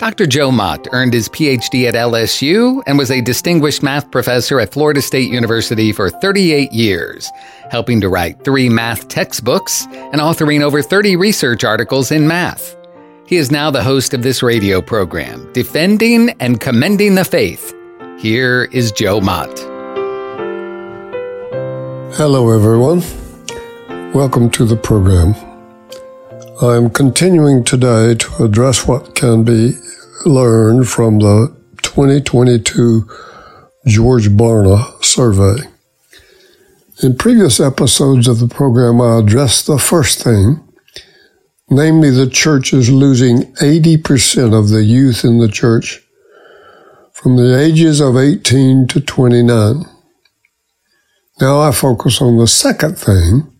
Dr. Joe Mott earned his PhD at LSU and was a distinguished math professor at Florida State University for 38 years, helping to write three math textbooks and authoring over 30 research articles in math. He is now the host of this radio program, Defending and Commending the Faith. Here is Joe Mott. Hello, everyone. Welcome to the program. I'm continuing today to address what can be learned from the 2022 George Barna survey. In previous episodes of the program, I addressed the first thing, namely the church is losing 80% of the youth in the church from the ages of 18 to 29. Now I focus on the second thing,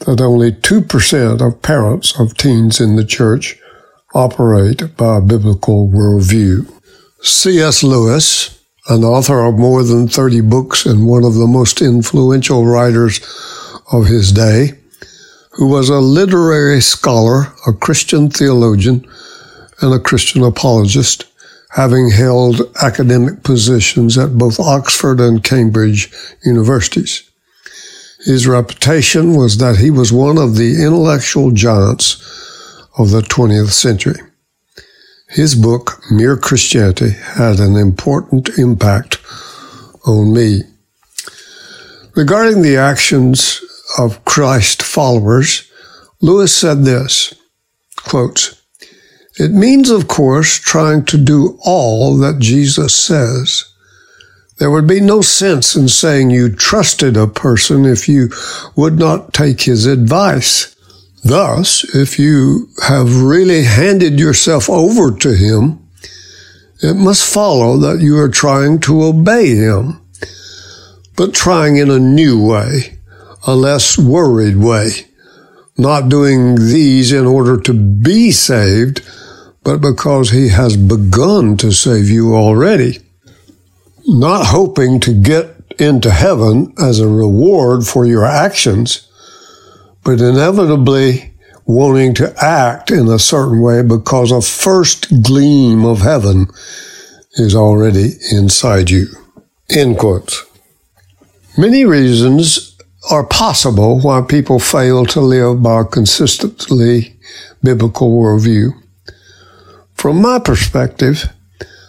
that only 2% of parents of teens in the church operate by a biblical worldview. C.S. Lewis, an author of more than 30 books and one of the most influential writers of his day, who was a literary scholar, a Christian theologian, and a Christian apologist, having held academic positions at both Oxford and Cambridge universities. His reputation was that he was one of the intellectual giants of the 20th century. His book, Mere Christianity, had an important impact on me. Regarding the actions of Christ followers, Lewis said this, quotes, It means, of course, trying to do all that Jesus says. There would be no sense in saying you trusted a person if you would not take his advice. Thus, if you have really handed yourself over to Him, it must follow that you are trying to obey Him, but trying in a new way, a less worried way, not doing these in order to be saved, but because He has begun to save you already. Not hoping to get into heaven as a reward for your actions, but inevitably wanting to act in a certain way because a first gleam of heaven is already inside you. End. Many reasons are possible why people fail to live by a consistently biblical worldview. From my perspective,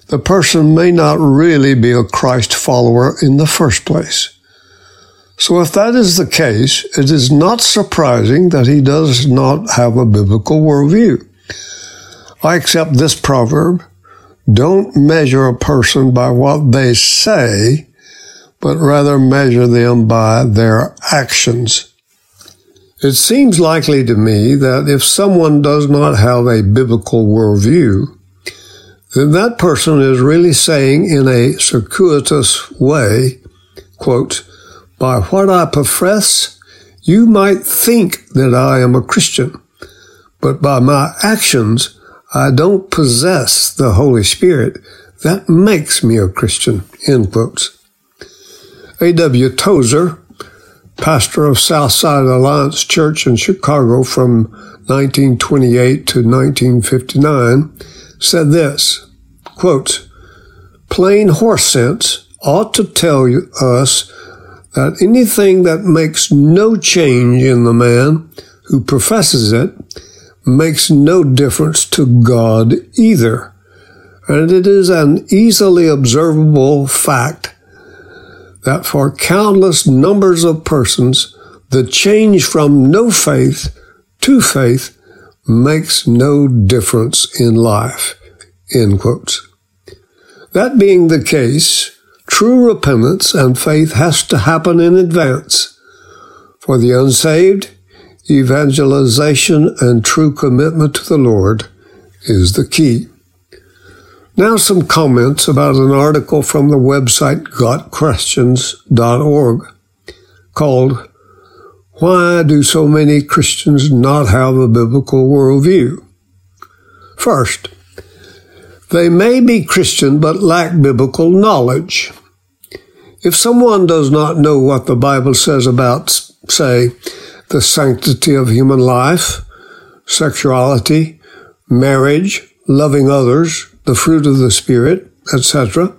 the person may not really be a Christ follower in the first place. So, if that is the case, it is not surprising that he does not have a biblical worldview. I accept this proverb don't measure a person by what they say, but rather measure them by their actions. It seems likely to me that if someone does not have a biblical worldview, then that person is really saying in a circuitous way, quote, by what I profess, you might think that I am a Christian, but by my actions, I don't possess the Holy Spirit. That makes me a Christian. End quotes. A.W. Tozer, pastor of Southside Alliance Church in Chicago from 1928 to 1959, said this, quote, Plain horse sense ought to tell us that anything that makes no change in the man who professes it makes no difference to God either. And it is an easily observable fact that for countless numbers of persons, the change from no faith to faith makes no difference in life. End quotes. That being the case, True repentance and faith has to happen in advance. For the unsaved, evangelization and true commitment to the Lord is the key. Now, some comments about an article from the website gotquestions.org called Why do so many Christians not have a biblical worldview? First, they may be Christian but lack biblical knowledge. If someone does not know what the Bible says about, say, the sanctity of human life, sexuality, marriage, loving others, the fruit of the Spirit, etc.,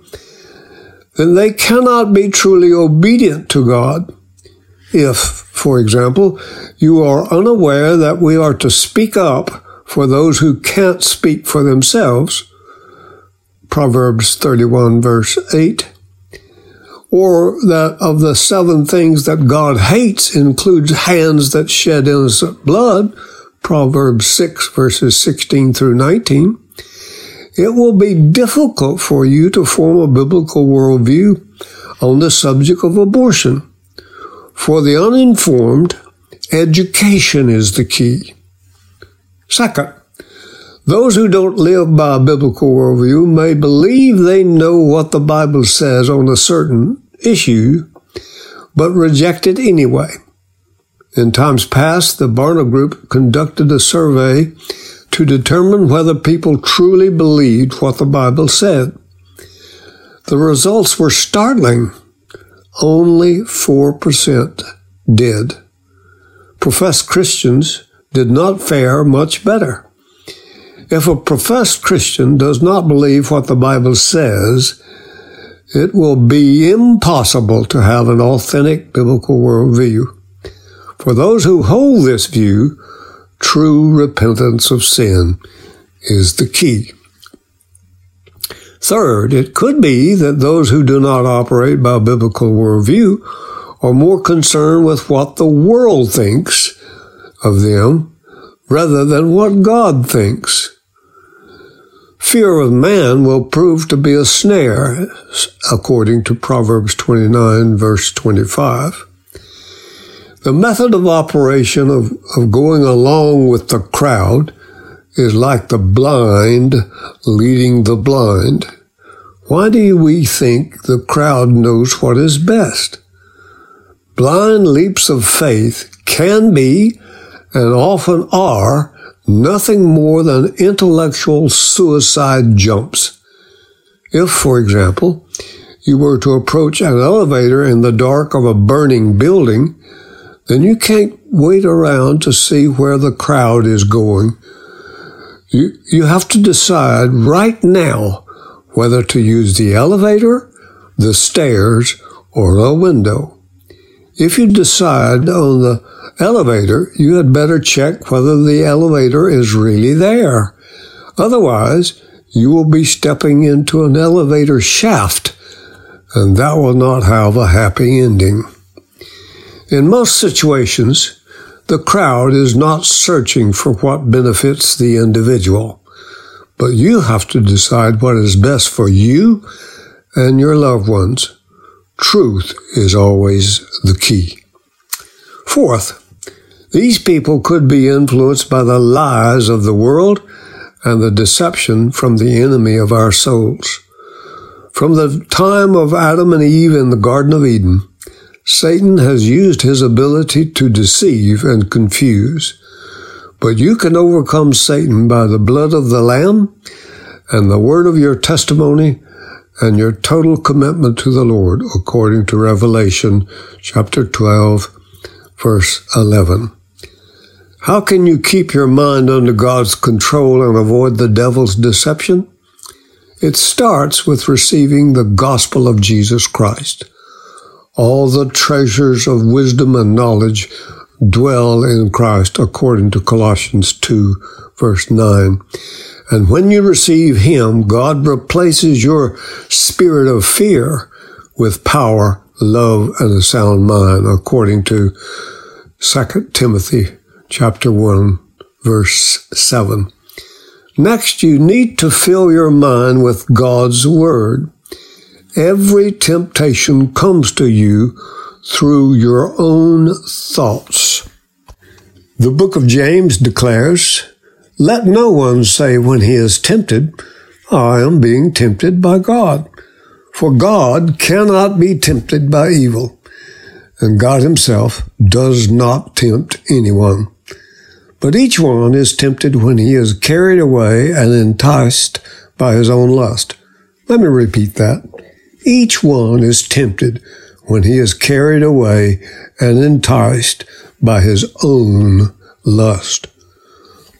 then they cannot be truly obedient to God. If, for example, you are unaware that we are to speak up for those who can't speak for themselves, Proverbs 31 verse 8, or that of the seven things that God hates includes hands that shed innocent blood, Proverbs 6 verses 16 through 19, it will be difficult for you to form a biblical worldview on the subject of abortion. For the uninformed, education is the key. Second, those who don't live by a biblical worldview may believe they know what the Bible says on a certain issue, but reject it anyway. In times past, the Barna Group conducted a survey to determine whether people truly believed what the Bible said. The results were startling. Only 4% did. Professed Christians did not fare much better. If a professed Christian does not believe what the Bible says, it will be impossible to have an authentic biblical worldview. For those who hold this view, True repentance of sin is the key. Third, it could be that those who do not operate by biblical worldview are more concerned with what the world thinks of them rather than what God thinks. Fear of man will prove to be a snare, according to Proverbs 29, verse 25. The method of operation of, of going along with the crowd is like the blind leading the blind. Why do we think the crowd knows what is best? Blind leaps of faith can be and often are nothing more than intellectual suicide jumps. If, for example, you were to approach an elevator in the dark of a burning building, then you can't wait around to see where the crowd is going. You, you have to decide right now whether to use the elevator, the stairs, or a window. If you decide on the elevator, you had better check whether the elevator is really there. Otherwise, you will be stepping into an elevator shaft, and that will not have a happy ending. In most situations, the crowd is not searching for what benefits the individual, but you have to decide what is best for you and your loved ones. Truth is always the key. Fourth, these people could be influenced by the lies of the world and the deception from the enemy of our souls. From the time of Adam and Eve in the Garden of Eden, Satan has used his ability to deceive and confuse. But you can overcome Satan by the blood of the Lamb and the word of your testimony and your total commitment to the Lord, according to Revelation chapter 12, verse 11. How can you keep your mind under God's control and avoid the devil's deception? It starts with receiving the gospel of Jesus Christ. All the treasures of wisdom and knowledge dwell in Christ according to Colossians 2 verse 9. And when you receive Him, God replaces your spirit of fear with power, love, and a sound mind according to 2 Timothy chapter 1 verse 7. Next, you need to fill your mind with God's Word. Every temptation comes to you through your own thoughts. The book of James declares, Let no one say when he is tempted, I am being tempted by God. For God cannot be tempted by evil, and God Himself does not tempt anyone. But each one is tempted when he is carried away and enticed by his own lust. Let me repeat that. Each one is tempted when he is carried away and enticed by his own lust.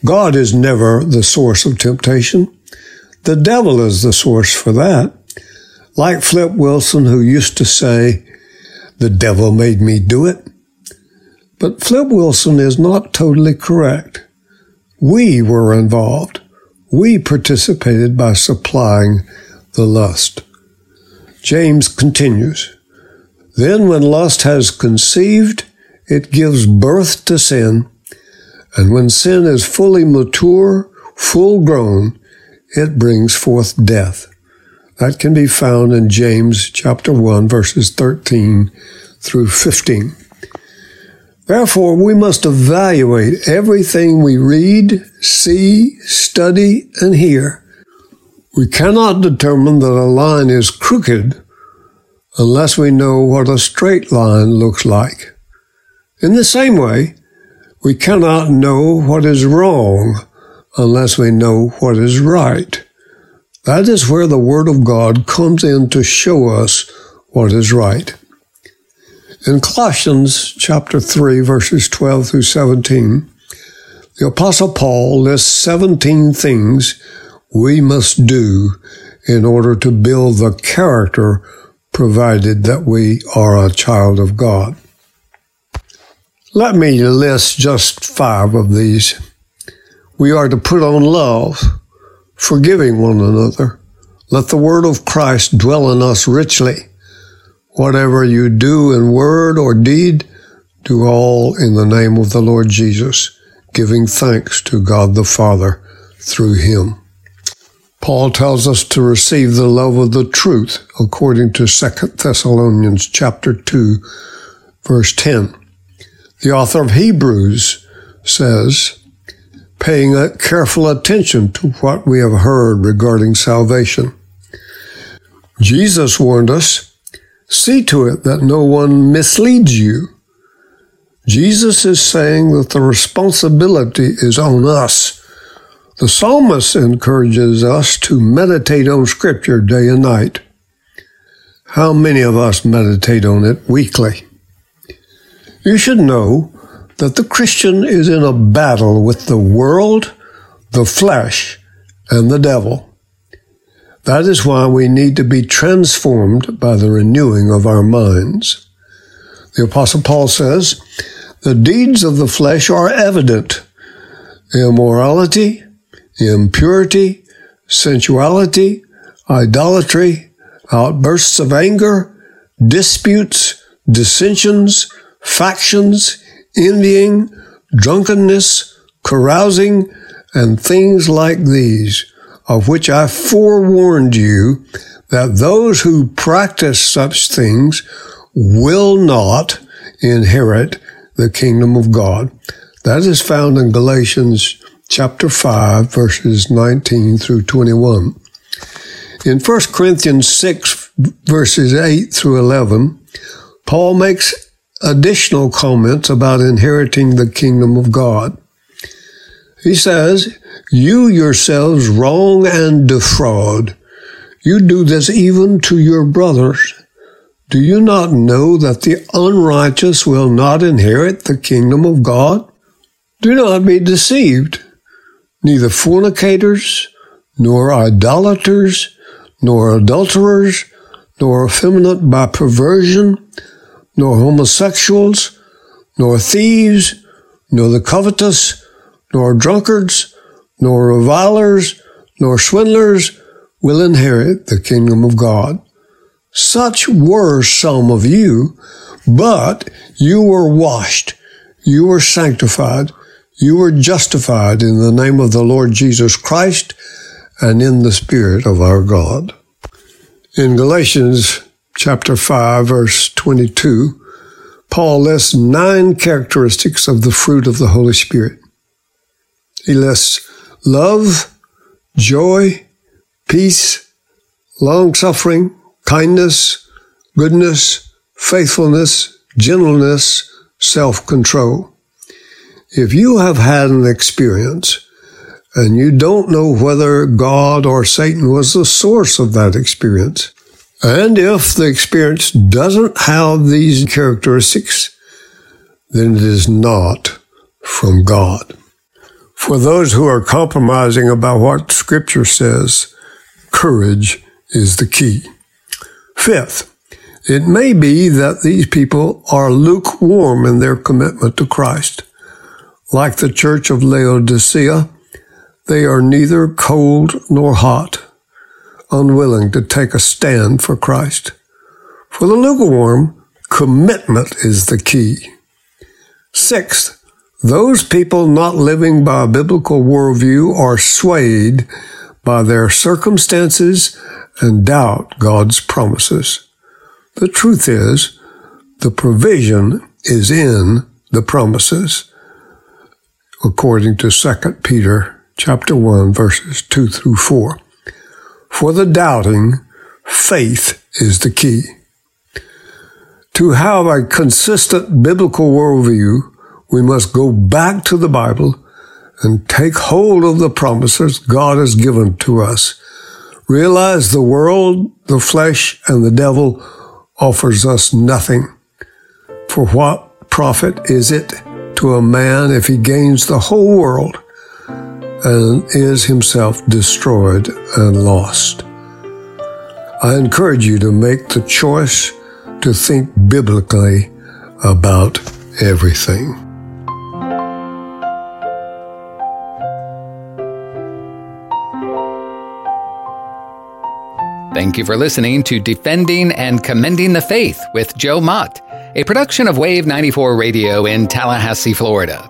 God is never the source of temptation. The devil is the source for that. Like Flip Wilson, who used to say, the devil made me do it. But Flip Wilson is not totally correct. We were involved. We participated by supplying the lust. James continues, Then when lust has conceived, it gives birth to sin, and when sin is fully mature, full grown, it brings forth death. That can be found in James chapter 1 verses 13 through 15. Therefore, we must evaluate everything we read, see, study, and hear. We cannot determine that a line is crooked unless we know what a straight line looks like. In the same way, we cannot know what is wrong unless we know what is right. That is where the Word of God comes in to show us what is right. In Colossians chapter 3, verses 12 through 17, the Apostle Paul lists 17 things we must do in order to build the character provided that we are a child of God. Let me list just five of these. We are to put on love, forgiving one another. Let the word of Christ dwell in us richly Whatever you do in word or deed, do all in the name of the Lord Jesus, giving thanks to God the Father through him. Paul tells us to receive the love of the truth according to 2 Thessalonians chapter 2 verse 10. The author of Hebrews says, paying a careful attention to what we have heard regarding salvation. Jesus warned us See to it that no one misleads you. Jesus is saying that the responsibility is on us. The psalmist encourages us to meditate on Scripture day and night. How many of us meditate on it weekly? You should know that the Christian is in a battle with the world, the flesh, and the devil. That is why we need to be transformed by the renewing of our minds. The Apostle Paul says, The deeds of the flesh are evident immorality, impurity, sensuality, idolatry, outbursts of anger, disputes, dissensions, factions, envying, drunkenness, carousing, and things like these of which I forewarned you that those who practice such things will not inherit the kingdom of God. That is found in Galatians chapter 5, verses 19 through 21. In 1 Corinthians 6, verses 8 through 11, Paul makes additional comments about inheriting the kingdom of God. He says, You yourselves wrong and defraud. You do this even to your brothers. Do you not know that the unrighteous will not inherit the kingdom of God? Do not be deceived. Neither fornicators, nor idolaters, nor adulterers, nor effeminate by perversion, nor homosexuals, nor thieves, nor the covetous, nor drunkards, nor revilers, nor swindlers will inherit the kingdom of God. Such were some of you, but you were washed, you were sanctified, you were justified in the name of the Lord Jesus Christ and in the Spirit of our God. In Galatians chapter 5, verse 22, Paul lists nine characteristics of the fruit of the Holy Spirit. He lists love, joy, peace, long suffering, kindness, goodness, faithfulness, gentleness, self control. If you have had an experience and you don't know whether God or Satan was the source of that experience, and if the experience doesn't have these characteristics, then it is not from God. For those who are compromising about what Scripture says, courage is the key. Fifth, it may be that these people are lukewarm in their commitment to Christ. Like the church of Laodicea, they are neither cold nor hot, unwilling to take a stand for Christ. For the lukewarm, commitment is the key. Sixth, those people not living by a biblical worldview are swayed by their circumstances and doubt God's promises. The truth is, the provision is in the promises, according to 2 Peter chapter 1 verses 2 through 4. For the doubting, faith is the key. To have a consistent biblical worldview, we must go back to the Bible and take hold of the promises God has given to us. Realize the world, the flesh, and the devil offers us nothing. For what profit is it to a man if he gains the whole world and is himself destroyed and lost? I encourage you to make the choice to think biblically about everything. Thank you for listening to Defending and Commending the Faith with Joe Mott, a production of Wave 94 Radio in Tallahassee, Florida.